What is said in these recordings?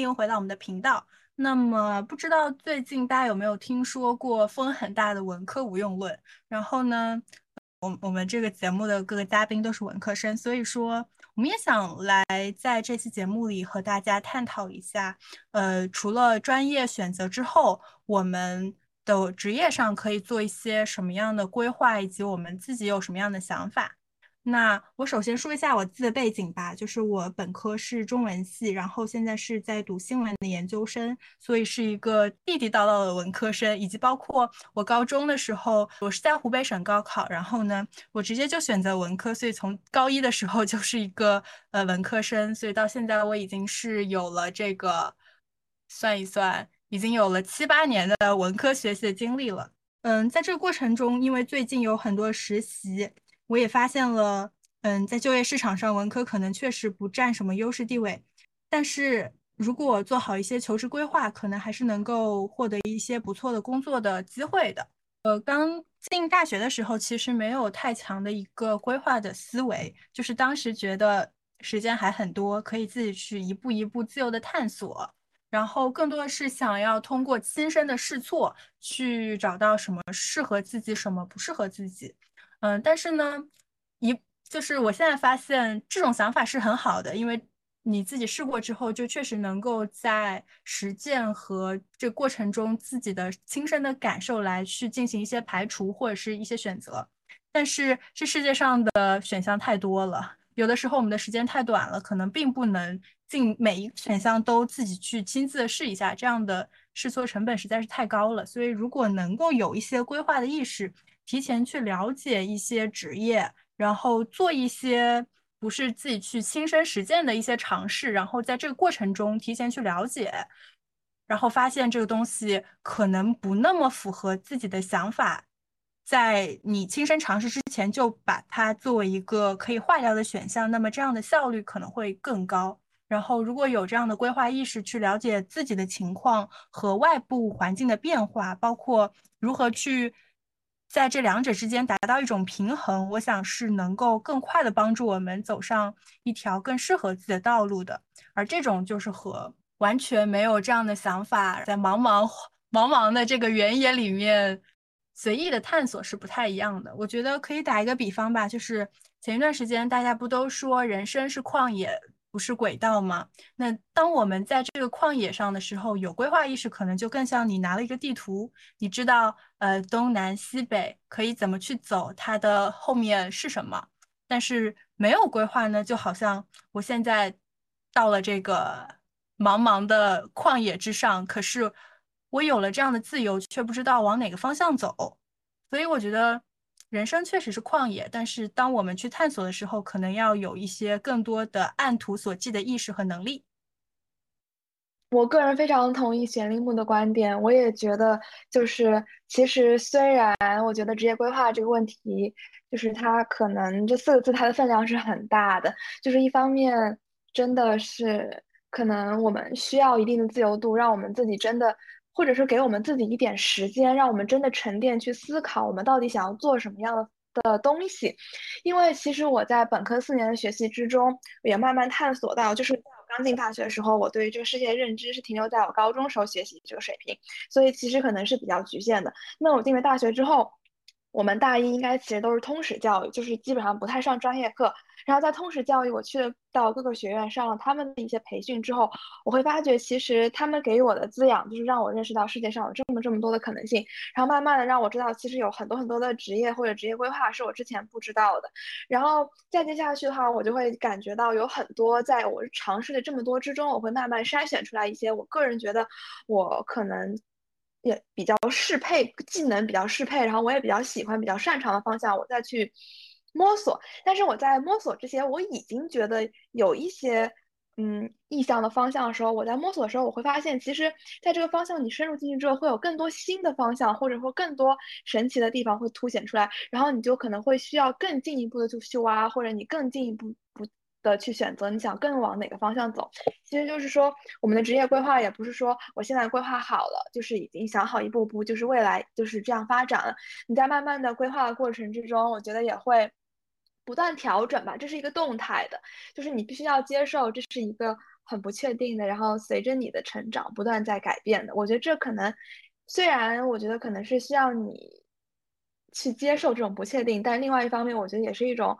欢迎回到我们的频道。那么，不知道最近大家有没有听说过风很大的文科无用论？然后呢，我我们这个节目的各个嘉宾都是文科生，所以说我们也想来在这期节目里和大家探讨一下，呃，除了专业选择之后，我们的职业上可以做一些什么样的规划，以及我们自己有什么样的想法。那我首先说一下我自己的背景吧，就是我本科是中文系，然后现在是在读新闻的研究生，所以是一个地地道道的文科生。以及包括我高中的时候，我是在湖北省高考，然后呢，我直接就选择文科，所以从高一的时候就是一个呃文科生，所以到现在我已经是有了这个算一算，已经有了七八年的文科学习的经历了。嗯，在这个过程中，因为最近有很多实习。我也发现了，嗯，在就业市场上，文科可能确实不占什么优势地位，但是如果做好一些求职规划，可能还是能够获得一些不错的工作的机会的。呃，刚进大学的时候，其实没有太强的一个规划的思维，就是当时觉得时间还很多，可以自己去一步一步自由的探索，然后更多的是想要通过亲身的试错，去找到什么适合自己，什么不适合自己。嗯，但是呢，一就是我现在发现这种想法是很好的，因为你自己试过之后，就确实能够在实践和这过程中自己的亲身的感受来去进行一些排除或者是一些选择。但是这世界上的选项太多了，有的时候我们的时间太短了，可能并不能进每一个选项都自己去亲自试一下，这样的试错成本实在是太高了。所以如果能够有一些规划的意识。提前去了解一些职业，然后做一些不是自己去亲身实践的一些尝试，然后在这个过程中提前去了解，然后发现这个东西可能不那么符合自己的想法，在你亲身尝试之前就把它作为一个可以划掉的选项，那么这样的效率可能会更高。然后如果有这样的规划意识，去了解自己的情况和外部环境的变化，包括如何去。在这两者之间达到一种平衡，我想是能够更快的帮助我们走上一条更适合自己的道路的。而这种就是和完全没有这样的想法，在茫茫茫茫的这个原野里面随意的探索是不太一样的。我觉得可以打一个比方吧，就是前一段时间大家不都说人生是旷野？不是轨道吗？那当我们在这个旷野上的时候，有规划意识，可能就更像你拿了一个地图，你知道，呃，东南西北可以怎么去走，它的后面是什么。但是没有规划呢，就好像我现在到了这个茫茫的旷野之上，可是我有了这样的自由，却不知道往哪个方向走。所以我觉得。人生确实是旷野，但是当我们去探索的时候，可能要有一些更多的按图索骥的意识和能力。我个人非常同意玄铃木的观点，我也觉得，就是其实虽然我觉得职业规划这个问题，就是它可能这四个字它的分量是很大的，就是一方面真的是可能我们需要一定的自由度，让我们自己真的。或者是给我们自己一点时间，让我们真的沉淀去思考，我们到底想要做什么样的的东西。因为其实我在本科四年的学习之中，也慢慢探索到，就是在我刚进大学的时候，我对于这个世界认知是停留在我高中时候学习这个水平，所以其实可能是比较局限的。那我进了大学之后，我们大一应该其实都是通识教育，就是基本上不太上专业课。然后在通识教育，我去到各个学院上了他们的一些培训之后，我会发觉其实他们给予我的滋养，就是让我认识到世界上有这么这么多的可能性。然后慢慢的让我知道，其实有很多很多的职业或者职业规划是我之前不知道的。然后再接下去的话，我就会感觉到有很多在我尝试的这么多之中，我会慢慢筛选出来一些我个人觉得我可能也比较适配技能比较适配，然后我也比较喜欢比较擅长的方向，我再去。摸索，但是我在摸索之前，我已经觉得有一些嗯意向的方向的时候，我在摸索的时候，我会发现，其实在这个方向你深入进去之后，会有更多新的方向，或者说更多神奇的地方会凸显出来，然后你就可能会需要更进一步的去挖，或者你更进一步不的去选择你想更往哪个方向走。其实就是说，我们的职业规划也不是说我现在规划好了，就是已经想好一步步，就是未来就是这样发展了。你在慢慢的规划的过程之中，我觉得也会。不断调整吧，这是一个动态的，就是你必须要接受这是一个很不确定的，然后随着你的成长不断在改变的。我觉得这可能，虽然我觉得可能是需要你去接受这种不确定，但另外一方面，我觉得也是一种，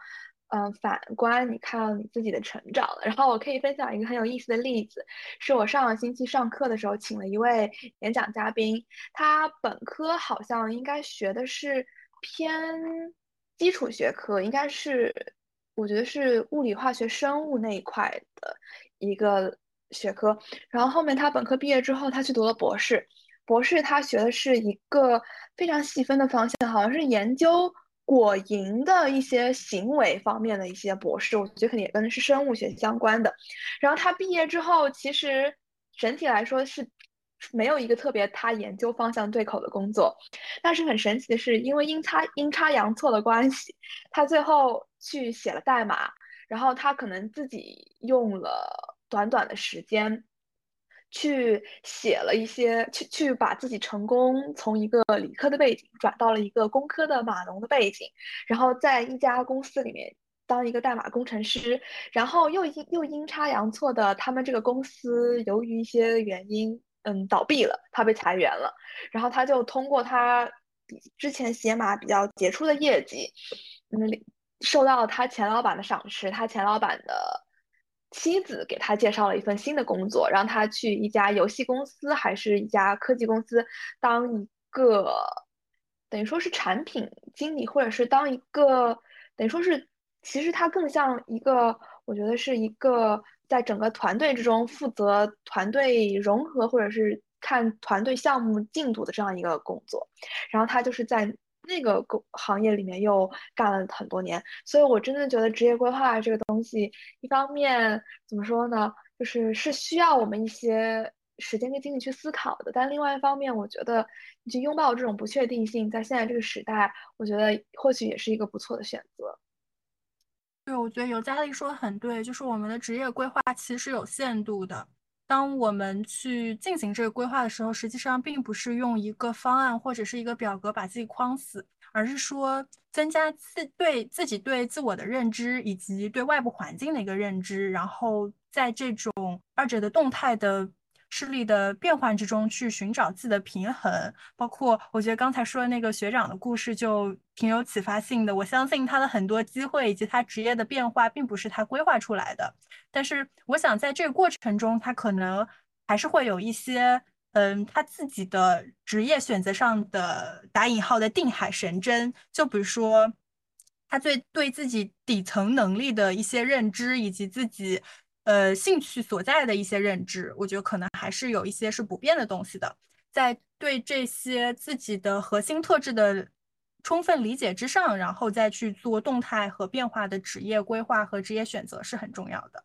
嗯，反观你看到你自己的成长了。然后我可以分享一个很有意思的例子，是我上个星期上课的时候，请了一位演讲嘉宾，他本科好像应该学的是偏基础学科，应该是。我觉得是物理、化学、生物那一块的一个学科，然后后面他本科毕业之后，他去读了博士。博士他学的是一个非常细分的方向，好像是研究果蝇的一些行为方面的一些博士。我觉得肯定也跟是生物学相关的。然后他毕业之后，其实整体来说是。没有一个特别他研究方向对口的工作，但是很神奇的是，因为阴差阴差阳错的关系，他最后去写了代码，然后他可能自己用了短短的时间，去写了一些，去去把自己成功从一个理科的背景转到了一个工科的码农的背景，然后在一家公司里面当一个代码工程师，然后又阴又阴差阳错的，他们这个公司由于一些原因。嗯，倒闭了，他被裁员了，然后他就通过他之前写码比较杰出的业绩，嗯，受到他前老板的赏识，他前老板的妻子给他介绍了一份新的工作，让他去一家游戏公司还是一家科技公司当一个等于说是产品经理，或者是当一个等于说是其实他更像一个，我觉得是一个。在整个团队之中负责团队融合，或者是看团队项目进度的这样一个工作，然后他就是在那个工行业里面又干了很多年，所以我真的觉得职业规划这个东西，一方面怎么说呢，就是是需要我们一些时间跟精力去思考的，但另外一方面，我觉得你去拥抱这种不确定性，在现在这个时代，我觉得或许也是一个不错的选择。对，我觉得尤佳丽说的很对，就是我们的职业规划其实是有限度的。当我们去进行这个规划的时候，实际上并不是用一个方案或者是一个表格把自己框死，而是说增加自对自己对自我的认知以及对外部环境的一个认知，然后在这种二者的动态的。势力的变换之中去寻找自己的平衡，包括我觉得刚才说的那个学长的故事就挺有启发性的。我相信他的很多机会以及他职业的变化，并不是他规划出来的。但是我想在这个过程中，他可能还是会有一些，嗯，他自己的职业选择上的打引号的定海神针。就比如说，他最对自己底层能力的一些认知，以及自己。呃，兴趣所在的一些认知，我觉得可能还是有一些是不变的东西的。在对这些自己的核心特质的充分理解之上，然后再去做动态和变化的职业规划和职业选择是很重要的。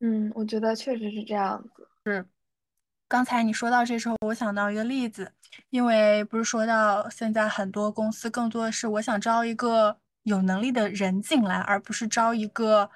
嗯，我觉得确实是这样子。是，刚才你说到这时候，我想到一个例子，因为不是说到现在很多公司更多的是我想招一个有能力的人进来，而不是招一个。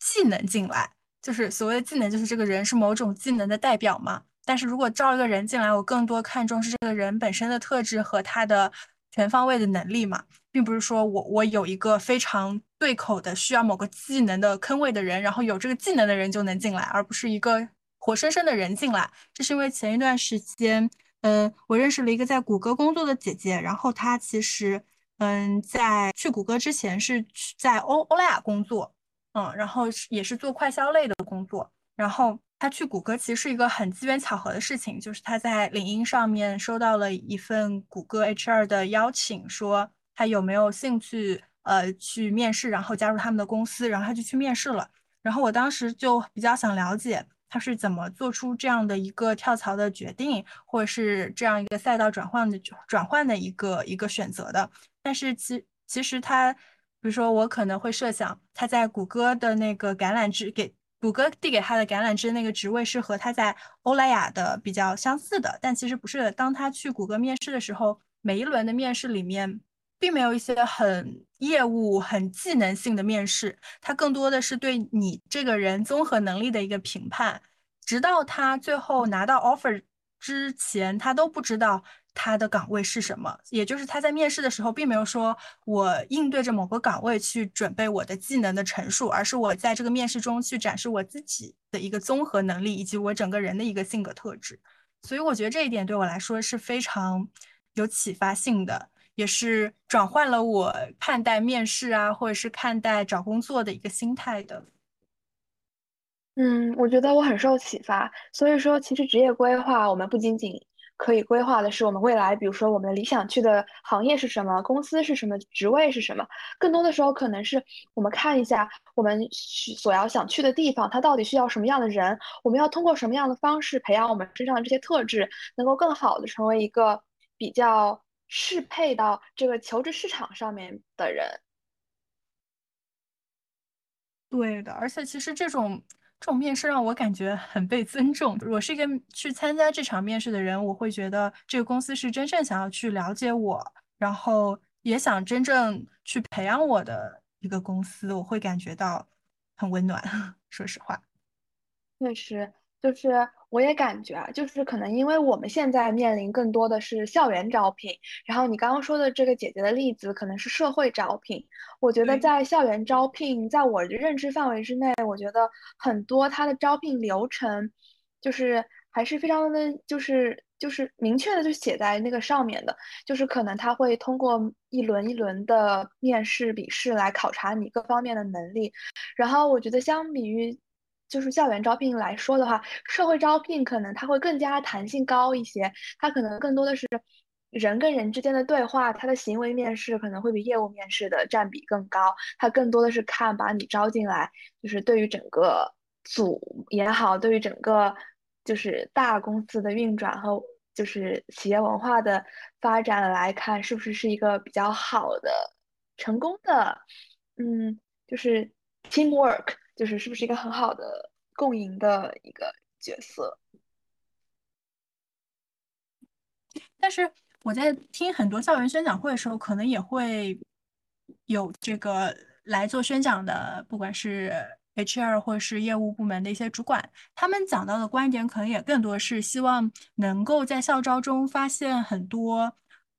技能进来，就是所谓的技能，就是这个人是某种技能的代表嘛。但是如果招一个人进来，我更多看重是这个人本身的特质和他的全方位的能力嘛，并不是说我我有一个非常对口的需要某个技能的坑位的人，然后有这个技能的人就能进来，而不是一个活生生的人进来。这是因为前一段时间，嗯，我认识了一个在谷歌工作的姐姐，然后她其实，嗯，在去谷歌之前是在欧欧莱雅工作。嗯，然后也是做快销类的工作，然后他去谷歌其实是一个很机缘巧合的事情，就是他在领英上面收到了一份谷歌 HR 的邀请，说他有没有兴趣呃去面试，然后加入他们的公司，然后他就去面试了。然后我当时就比较想了解他是怎么做出这样的一个跳槽的决定，或者是这样一个赛道转换的转换的一个一个选择的。但是其其实他。比如说，我可能会设想他在谷歌的那个橄榄枝给谷歌递给他的橄榄枝那个职位是和他在欧莱雅的比较相似的，但其实不是。当他去谷歌面试的时候，每一轮的面试里面，并没有一些很业务、很技能性的面试，他更多的是对你这个人综合能力的一个评判。直到他最后拿到 offer 之前，他都不知道他的岗位是什么，也就是他在面试的时候并没有说我应对着某个岗位去准备我的技能的陈述，而是我在这个面试中去展示我自己的一个综合能力以及我整个人的一个性格特质。所以我觉得这一点对我来说是非常有启发性的，也是转换了我看待面试啊，或者是看待找工作的一个心态的。嗯，我觉得我很受启发。所以说，其实职业规划，我们不仅仅可以规划的是我们未来，比如说我们理想去的行业是什么，公司是什么，职位是什么。更多的时候，可能是我们看一下我们所要想去的地方，它到底需要什么样的人，我们要通过什么样的方式培养我们身上的这些特质，能够更好的成为一个比较适配到这个求职市场上面的人。对的，而且其实这种。这种面试让我感觉很被尊重。我是一个去参加这场面试的人，我会觉得这个公司是真正想要去了解我，然后也想真正去培养我的一个公司，我会感觉到很温暖。说实话，确实。就是我也感觉啊，就是可能因为我们现在面临更多的是校园招聘，然后你刚刚说的这个姐姐的例子可能是社会招聘。我觉得在校园招聘，在我的认知范围之内，我觉得很多它的招聘流程，就是还是非常的，就是就是明确的就写在那个上面的，就是可能他会通过一轮一轮的面试笔试来考察你各方面的能力，然后我觉得相比于。就是校园招聘来说的话，社会招聘可能它会更加弹性高一些，它可能更多的是人跟人之间的对话，它的行为面试可能会比业务面试的占比更高，它更多的是看把你招进来，就是对于整个组也好，对于整个就是大公司的运转和就是企业文化的发展来看，是不是是一个比较好的、成功的，嗯，就是 teamwork。就是是不是一个很好的共赢的一个角色？但是我在听很多校园宣讲会的时候，可能也会有这个来做宣讲的，不管是 HR 或是业务部门的一些主管，他们讲到的观点，可能也更多是希望能够在校招中发现很多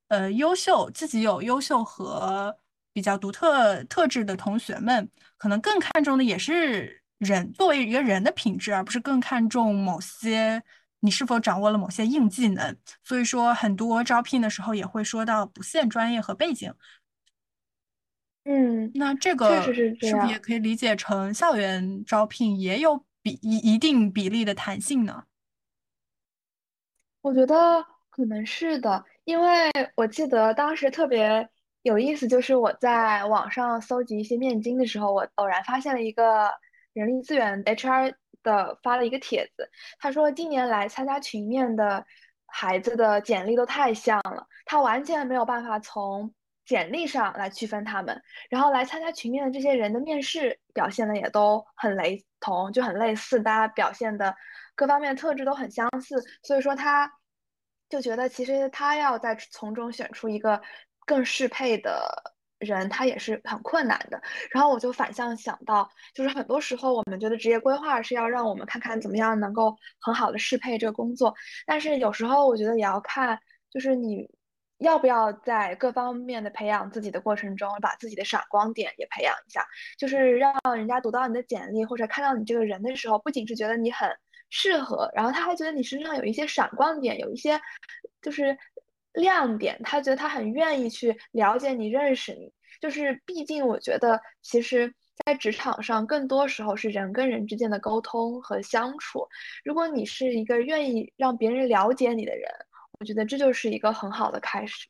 呃优秀自己有优秀和。比较独特特质的同学们，可能更看重的也是人作为一个人的品质，而不是更看重某些你是否掌握了某些硬技能。所以说，很多招聘的时候也会说到不限专业和背景。嗯，那这个是是不是也可以理解成校园招聘也有比一一定比例的弹性呢？我觉得可能是的，因为我记得当时特别。有意思，就是我在网上搜集一些面经的时候，我偶然发现了一个人力资源 HR 的发了一个帖子，他说今年来参加群面的孩子的简历都太像了，他完全没有办法从简历上来区分他们。然后来参加群面的这些人的面试表现的也都很雷同，就很类似，大家表现的各方面特质都很相似，所以说他就觉得其实他要在从中选出一个。更适配的人，他也是很困难的。然后我就反向想到，就是很多时候我们觉得职业规划是要让我们看看怎么样能够很好的适配这个工作，但是有时候我觉得也要看，就是你要不要在各方面的培养自己的过程中，把自己的闪光点也培养一下，就是让人家读到你的简历或者看到你这个人的时候，不仅是觉得你很适合，然后他还觉得你身上有一些闪光点，有一些就是。亮点，他觉得他很愿意去了解你、认识你。就是，毕竟我觉得，其实，在职场上，更多时候是人跟人之间的沟通和相处。如果你是一个愿意让别人了解你的人，我觉得这就是一个很好的开始。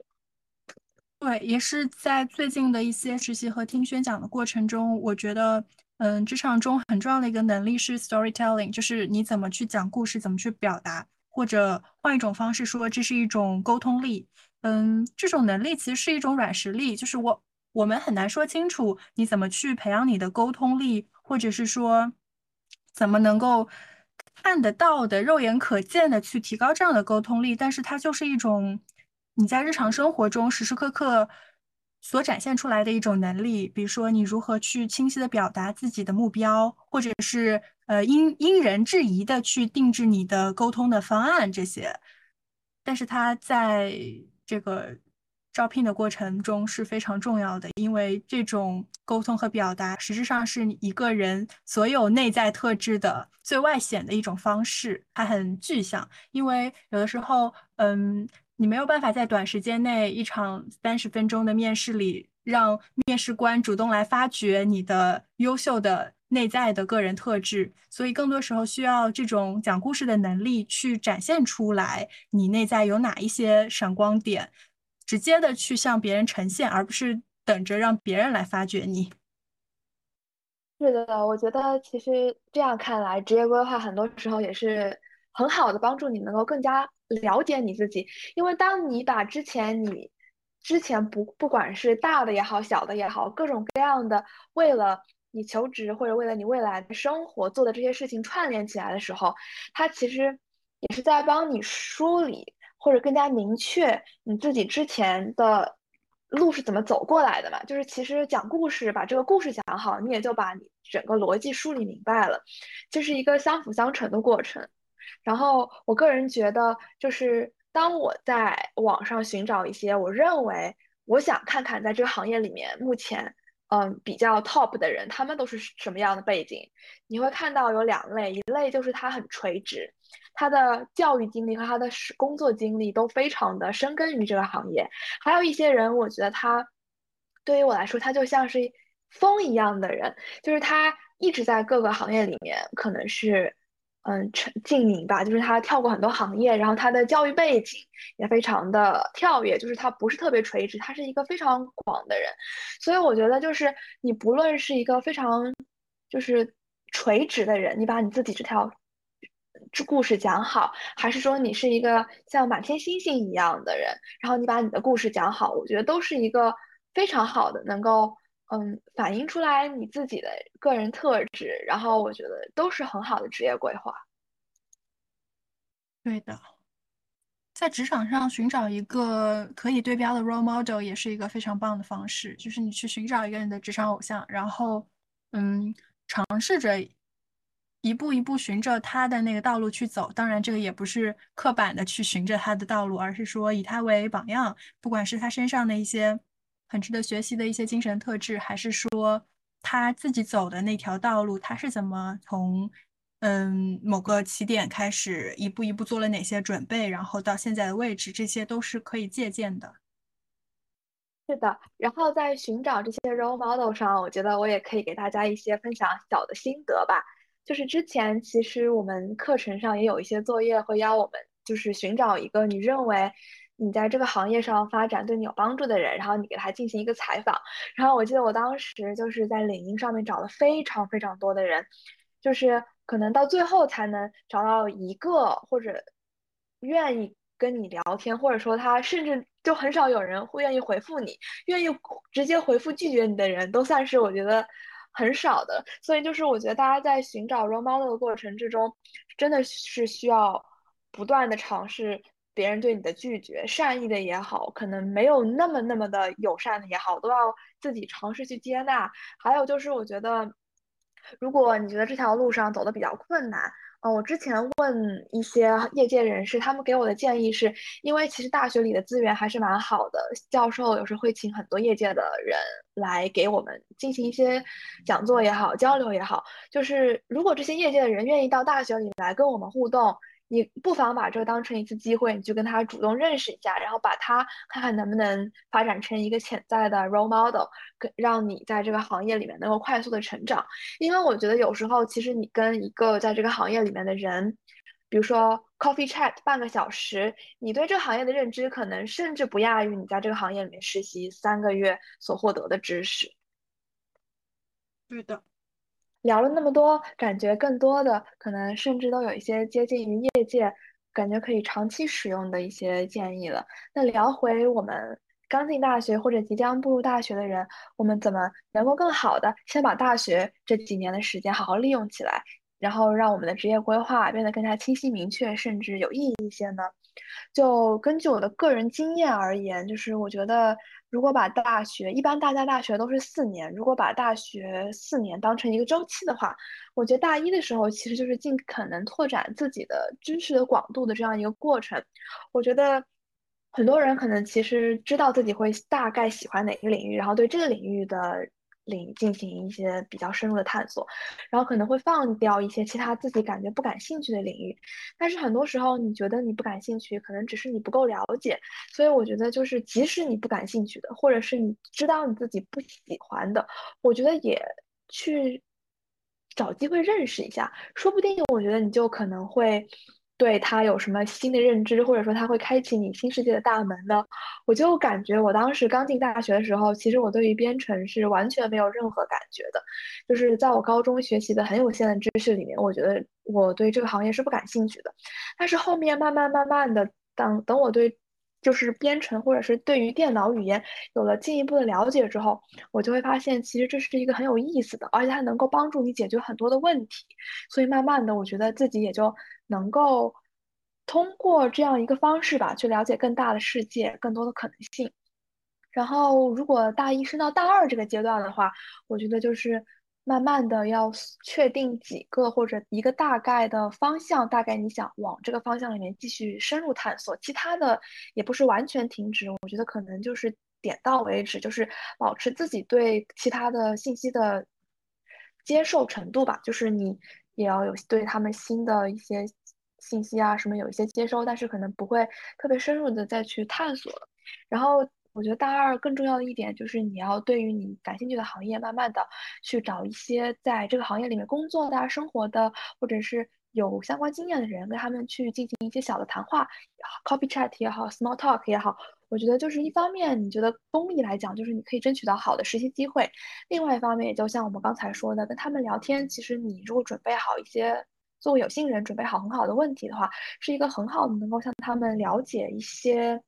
对，也是在最近的一些实习和听宣讲的过程中，我觉得，嗯，职场中很重要的一个能力是 storytelling，就是你怎么去讲故事，怎么去表达。或者换一种方式说，这是一种沟通力。嗯，这种能力其实是一种软实力，就是我我们很难说清楚你怎么去培养你的沟通力，或者是说怎么能够看得到的、肉眼可见的去提高这样的沟通力。但是它就是一种你在日常生活中时时刻刻所展现出来的一种能力。比如说，你如何去清晰的表达自己的目标，或者是。呃，因因人制宜的去定制你的沟通的方案，这些但是它在这个招聘的过程中是非常重要的，因为这种沟通和表达实质上是一个人所有内在特质的最外显的一种方式，它很具象。因为有的时候，嗯，你没有办法在短时间内一场三十分钟的面试里，让面试官主动来发掘你的优秀的。内在的个人特质，所以更多时候需要这种讲故事的能力去展现出来，你内在有哪一些闪光点，直接的去向别人呈现，而不是等着让别人来发掘你。是的，我觉得其实这样看来，职业规划很多时候也是很好的帮助你能够更加了解你自己，因为当你把之前你之前不不管是大的也好，小的也好，各种各样的为了。你求职或者为了你未来的生活做的这些事情串联起来的时候，它其实也是在帮你梳理或者更加明确你自己之前的路是怎么走过来的嘛。就是其实讲故事，把这个故事讲好，你也就把你整个逻辑梳理明白了，这是一个相辅相成的过程。然后我个人觉得，就是当我在网上寻找一些我认为我想看看在这个行业里面目前。嗯，比较 top 的人，他们都是什么样的背景？你会看到有两类，一类就是他很垂直，他的教育经历和他的工作经历都非常的深耕于这个行业。还有一些人，我觉得他对于我来说，他就像是风一样的人，就是他一直在各个行业里面，可能是。嗯，成经营吧，就是他跳过很多行业，然后他的教育背景也非常的跳跃，就是他不是特别垂直，他是一个非常广的人，所以我觉得就是你不论是一个非常就是垂直的人，你把你自己这条这故事讲好，还是说你是一个像满天星星一样的人，然后你把你的故事讲好，我觉得都是一个非常好的能够。嗯，反映出来你自己的个人特质，然后我觉得都是很好的职业规划。对的，在职场上寻找一个可以对标的 role model 也是一个非常棒的方式，就是你去寻找一个人的职场偶像，然后嗯，尝试着一步一步循着他的那个道路去走。当然，这个也不是刻板的去循着他的道路，而是说以他为榜样，不管是他身上的一些。很值得学习的一些精神特质，还是说他自己走的那条道路，他是怎么从嗯某个起点开始，一步一步做了哪些准备，然后到现在的位置，这些都是可以借鉴的。是的，然后在寻找这些 role model 上，我觉得我也可以给大家一些分享小的心得吧。就是之前其实我们课程上也有一些作业会邀我们，就是寻找一个你认为。你在这个行业上发展对你有帮助的人，然后你给他进行一个采访。然后我记得我当时就是在领英上面找了非常非常多的人，就是可能到最后才能找到一个或者愿意跟你聊天，或者说他甚至就很少有人会愿意回复你，愿意直接回复拒绝你的人都算是我觉得很少的。所以就是我觉得大家在寻找 role model 的过程之中，真的是需要不断的尝试。别人对你的拒绝，善意的也好，可能没有那么那么的友善的也好，都要自己尝试去接纳。还有就是，我觉得，如果你觉得这条路上走的比较困难，嗯，我之前问一些业界人士，他们给我的建议是，因为其实大学里的资源还是蛮好的，教授有时会请很多业界的人来给我们进行一些讲座也好，交流也好。就是如果这些业界的人愿意到大学里来跟我们互动。你不妨把这个当成一次机会，你就跟他主动认识一下，然后把他看看能不能发展成一个潜在的 role model，跟让你在这个行业里面能够快速的成长。因为我觉得有时候其实你跟一个在这个行业里面的人，比如说 coffee chat 半个小时，你对这行业的认知可能甚至不亚于你在这个行业里面实习三个月所获得的知识。对的。聊了那么多，感觉更多的可能甚至都有一些接近于业界，感觉可以长期使用的一些建议了。那聊回我们刚进大学或者即将步入大学的人，我们怎么能够更好的先把大学这几年的时间好好利用起来，然后让我们的职业规划变得更加清晰明确，甚至有意义一些呢？就根据我的个人经验而言，就是我觉得如果把大学一般大家大学都是四年，如果把大学四年当成一个周期的话，我觉得大一的时候其实就是尽可能拓展自己的知识的广度的这样一个过程。我觉得很多人可能其实知道自己会大概喜欢哪个领域，然后对这个领域的。领进行一些比较深入的探索，然后可能会放掉一些其他自己感觉不感兴趣的领域，但是很多时候你觉得你不感兴趣，可能只是你不够了解，所以我觉得就是即使你不感兴趣的，或者是你知道你自己不喜欢的，我觉得也去找机会认识一下，说不定我觉得你就可能会。对他有什么新的认知，或者说他会开启你新世界的大门呢？我就感觉我当时刚进大学的时候，其实我对于编程是完全没有任何感觉的。就是在我高中学习的很有限的知识里面，我觉得我对这个行业是不感兴趣的。但是后面慢慢慢慢的，等等我对就是编程或者是对于电脑语言有了进一步的了解之后，我就会发现其实这是一个很有意思的，而且它能够帮助你解决很多的问题。所以慢慢的，我觉得自己也就。能够通过这样一个方式吧，去了解更大的世界，更多的可能性。然后，如果大一升到大二这个阶段的话，我觉得就是慢慢的要确定几个或者一个大概的方向，大概你想往这个方向里面继续深入探索。其他的也不是完全停止，我觉得可能就是点到为止，就是保持自己对其他的信息的接受程度吧。就是你也要有对他们新的一些。信息啊，什么有一些接收，但是可能不会特别深入的再去探索。然后我觉得大二更重要的一点就是你要对于你感兴趣的行业，慢慢的去找一些在这个行业里面工作的、生活的，或者是有相关经验的人，跟他们去进行一些小的谈话，copy chat 也好，small talk 也好。我觉得就是一方面，你觉得功利来讲，就是你可以争取到好的实习机会；另外一方面，也就像我们刚才说的，跟他们聊天，其实你如果准备好一些。作为有心人，准备好很好的问题的话，是一个很好的能够向他们了解一些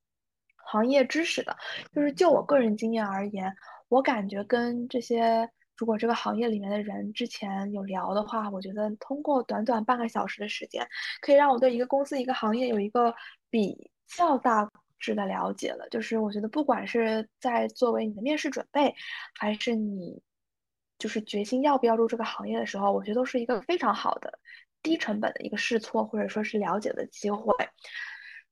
行业知识的。就是就我个人经验而言，我感觉跟这些如果这个行业里面的人之前有聊的话，我觉得通过短短半个小时的时间，可以让我对一个公司、一个行业有一个比较大致的了解了。就是我觉得，不管是在作为你的面试准备，还是你就是决心要不要入这个行业的时候，我觉得都是一个非常好的。低成本的一个试错或者说是了解的机会，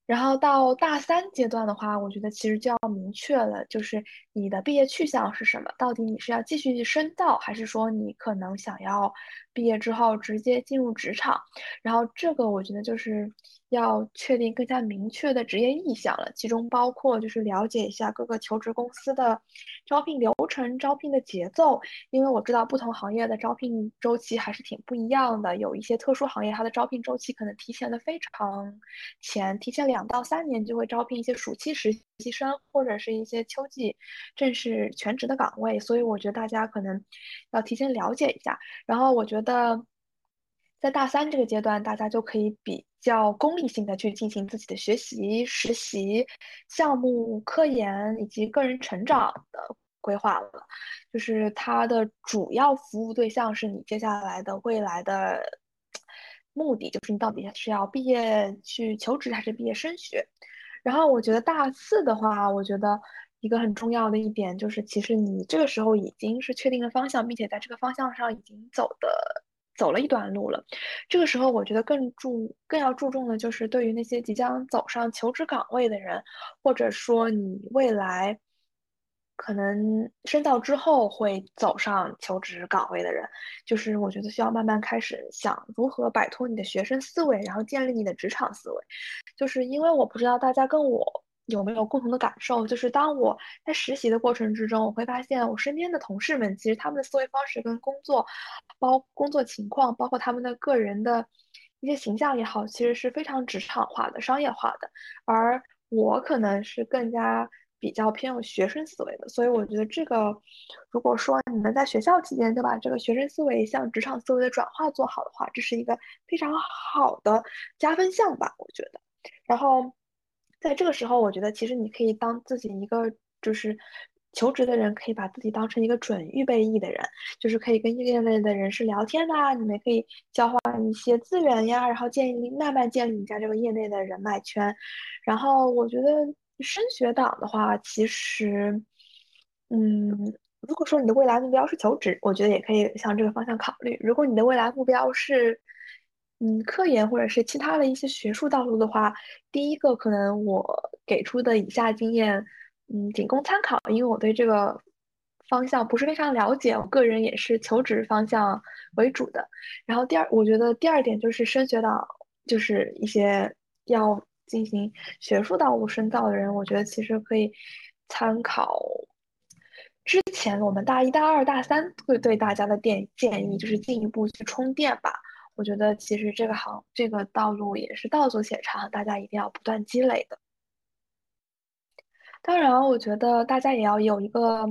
然后到大三阶段的话，我觉得其实就要明确了，就是你的毕业去向是什么？到底你是要继续深造，还是说你可能想要毕业之后直接进入职场？然后这个我觉得就是。要确定更加明确的职业意向了，其中包括就是了解一下各个求职公司的招聘流程、招聘的节奏，因为我知道不同行业的招聘周期还是挺不一样的，有一些特殊行业它的招聘周期可能提前的非常前，提前两到三年就会招聘一些暑期实习生或者是一些秋季正式全职的岗位，所以我觉得大家可能要提前了解一下。然后我觉得在大三这个阶段，大家就可以比。较功利性的去进行自己的学习、实习、项目、科研以及个人成长的规划了，就是它的主要服务对象是你接下来的未来的目的，就是你到底是要毕业去求职还是毕业升学。然后我觉得大四的话，我觉得一个很重要的一点就是，其实你这个时候已经是确定了方向，并且在这个方向上已经走的。走了一段路了，这个时候我觉得更注更要注重的就是对于那些即将走上求职岗位的人，或者说你未来可能深造之后会走上求职岗位的人，就是我觉得需要慢慢开始想如何摆脱你的学生思维，然后建立你的职场思维，就是因为我不知道大家跟我。有没有共同的感受？就是当我在实习的过程之中，我会发现我身边的同事们，其实他们的思维方式跟工作，包工作情况，包括他们的个人的一些形象也好，其实是非常职场化的、商业化的。而我可能是更加比较偏有学生思维的，所以我觉得这个，如果说你们在学校期间就把这个学生思维向职场思维的转化做好的话，这是一个非常好的加分项吧，我觉得。然后。在这个时候，我觉得其实你可以当自己一个就是求职的人，可以把自己当成一个准预备役的人，就是可以跟业内的人士聊天呐，你们可以交换一些资源呀，然后建立慢慢建立你家这个业内的人脉圈。然后我觉得升学党的话，其实嗯，如果说你的未来目标是求职，我觉得也可以向这个方向考虑。如果你的未来目标是，嗯，科研或者是其他的一些学术道路的话，第一个可能我给出的以下经验，嗯，仅供参考，因为我对这个方向不是非常了解，我个人也是求职方向为主的。然后第二，我觉得第二点就是升学到，就是一些要进行学术道路深造的人，我觉得其实可以参考。之前我们大一、大二、大三会对大家的建建议就是进一步去充电吧。我觉得其实这个行这个道路也是道阻且长，大家一定要不断积累的。当然，我觉得大家也要有一个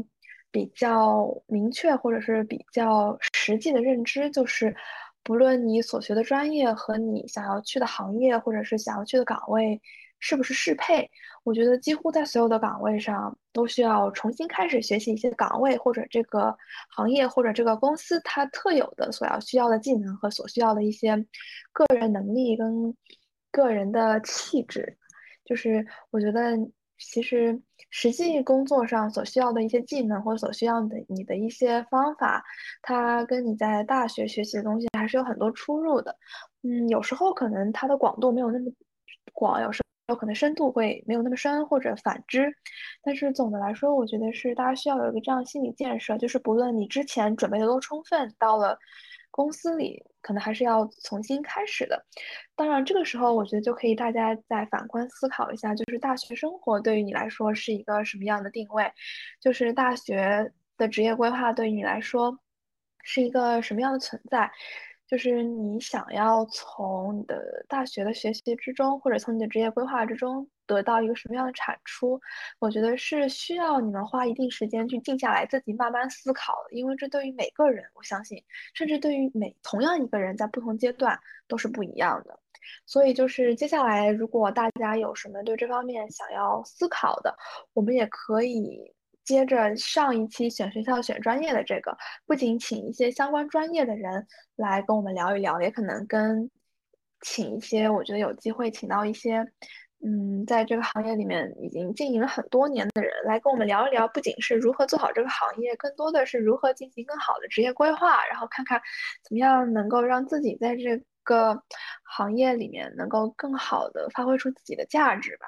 比较明确或者是比较实际的认知，就是不论你所学的专业和你想要去的行业或者是想要去的岗位。是不是适配？我觉得几乎在所有的岗位上都需要重新开始学习一些岗位或者这个行业或者这个公司它特有的所要需要的技能和所需要的一些个人能力跟个人的气质。就是我觉得其实实际工作上所需要的一些技能或者所需要的你的一些方法，它跟你在大学学习的东西还是有很多出入的。嗯，有时候可能它的广度没有那么广，有时。有可能深度会没有那么深，或者反之，但是总的来说，我觉得是大家需要有一个这样心理建设，就是不论你之前准备的多充分，到了公司里，可能还是要重新开始的。当然，这个时候我觉得就可以大家再反观思考一下，就是大学生活对于你来说是一个什么样的定位？就是大学的职业规划对于你来说是一个什么样的存在？就是你想要从你的大学的学习之中，或者从你的职业规划之中得到一个什么样的产出，我觉得是需要你们花一定时间去静下来，自己慢慢思考的。因为这对于每个人，我相信，甚至对于每同样一个人，在不同阶段都是不一样的。所以，就是接下来，如果大家有什么对这方面想要思考的，我们也可以。接着上一期选学校、选专业的这个，不仅请一些相关专业的人来跟我们聊一聊，也可能跟请一些我觉得有机会请到一些，嗯，在这个行业里面已经经营了很多年的人来跟我们聊一聊，不仅是如何做好这个行业，更多的是如何进行更好的职业规划，然后看看怎么样能够让自己在这个行业里面能够更好的发挥出自己的价值吧。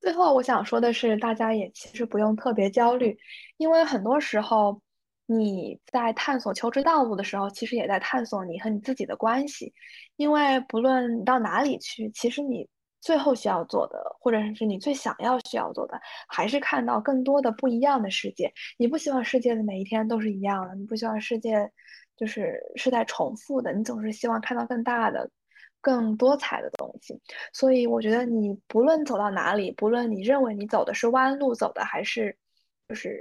最后我想说的是，大家也其实不用特别焦虑，因为很多时候你在探索求职道路的时候，其实也在探索你和你自己的关系。因为不论你到哪里去，其实你最后需要做的，或者是你最想要需要做的，还是看到更多的不一样的世界。你不希望世界的每一天都是一样的，你不希望世界就是是在重复的，你总是希望看到更大的。更多彩的东西，所以我觉得你不论走到哪里，不论你认为你走的是弯路走的还是就是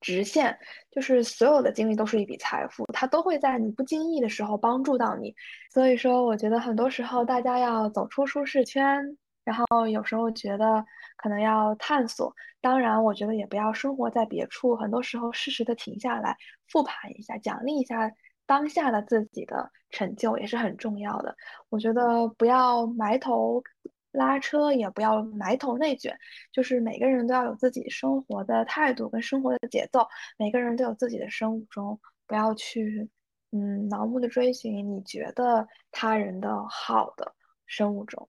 直线，就是所有的经历都是一笔财富，它都会在你不经意的时候帮助到你。所以说，我觉得很多时候大家要走出舒适圈，然后有时候觉得可能要探索。当然，我觉得也不要生活在别处，很多时候适时的停下来，复盘一下，奖励一下。当下的自己的成就也是很重要的。我觉得不要埋头拉车，也不要埋头内卷，就是每个人都要有自己生活的态度跟生活的节奏。每个人都有自己的生物钟，不要去嗯盲目的追寻你觉得他人的好的生物钟。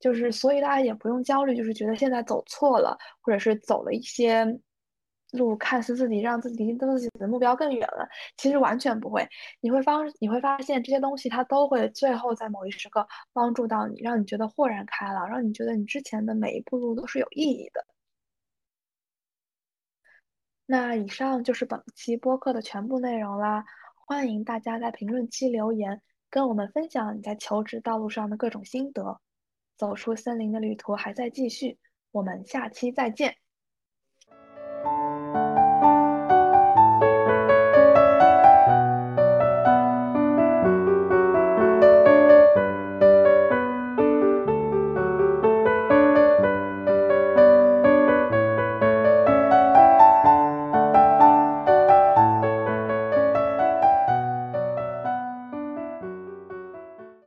就是所以大家也不用焦虑，就是觉得现在走错了，或者是走了一些。路看似自己让自己离自己的目标更远了，其实完全不会。你会发你会发现这些东西它都会最后在某一时刻帮助到你，让你觉得豁然开朗，让你觉得你之前的每一步路都是有意义的。那以上就是本期播客的全部内容啦，欢迎大家在评论区留言，跟我们分享你在求职道路上的各种心得。走出森林的旅途还在继续，我们下期再见。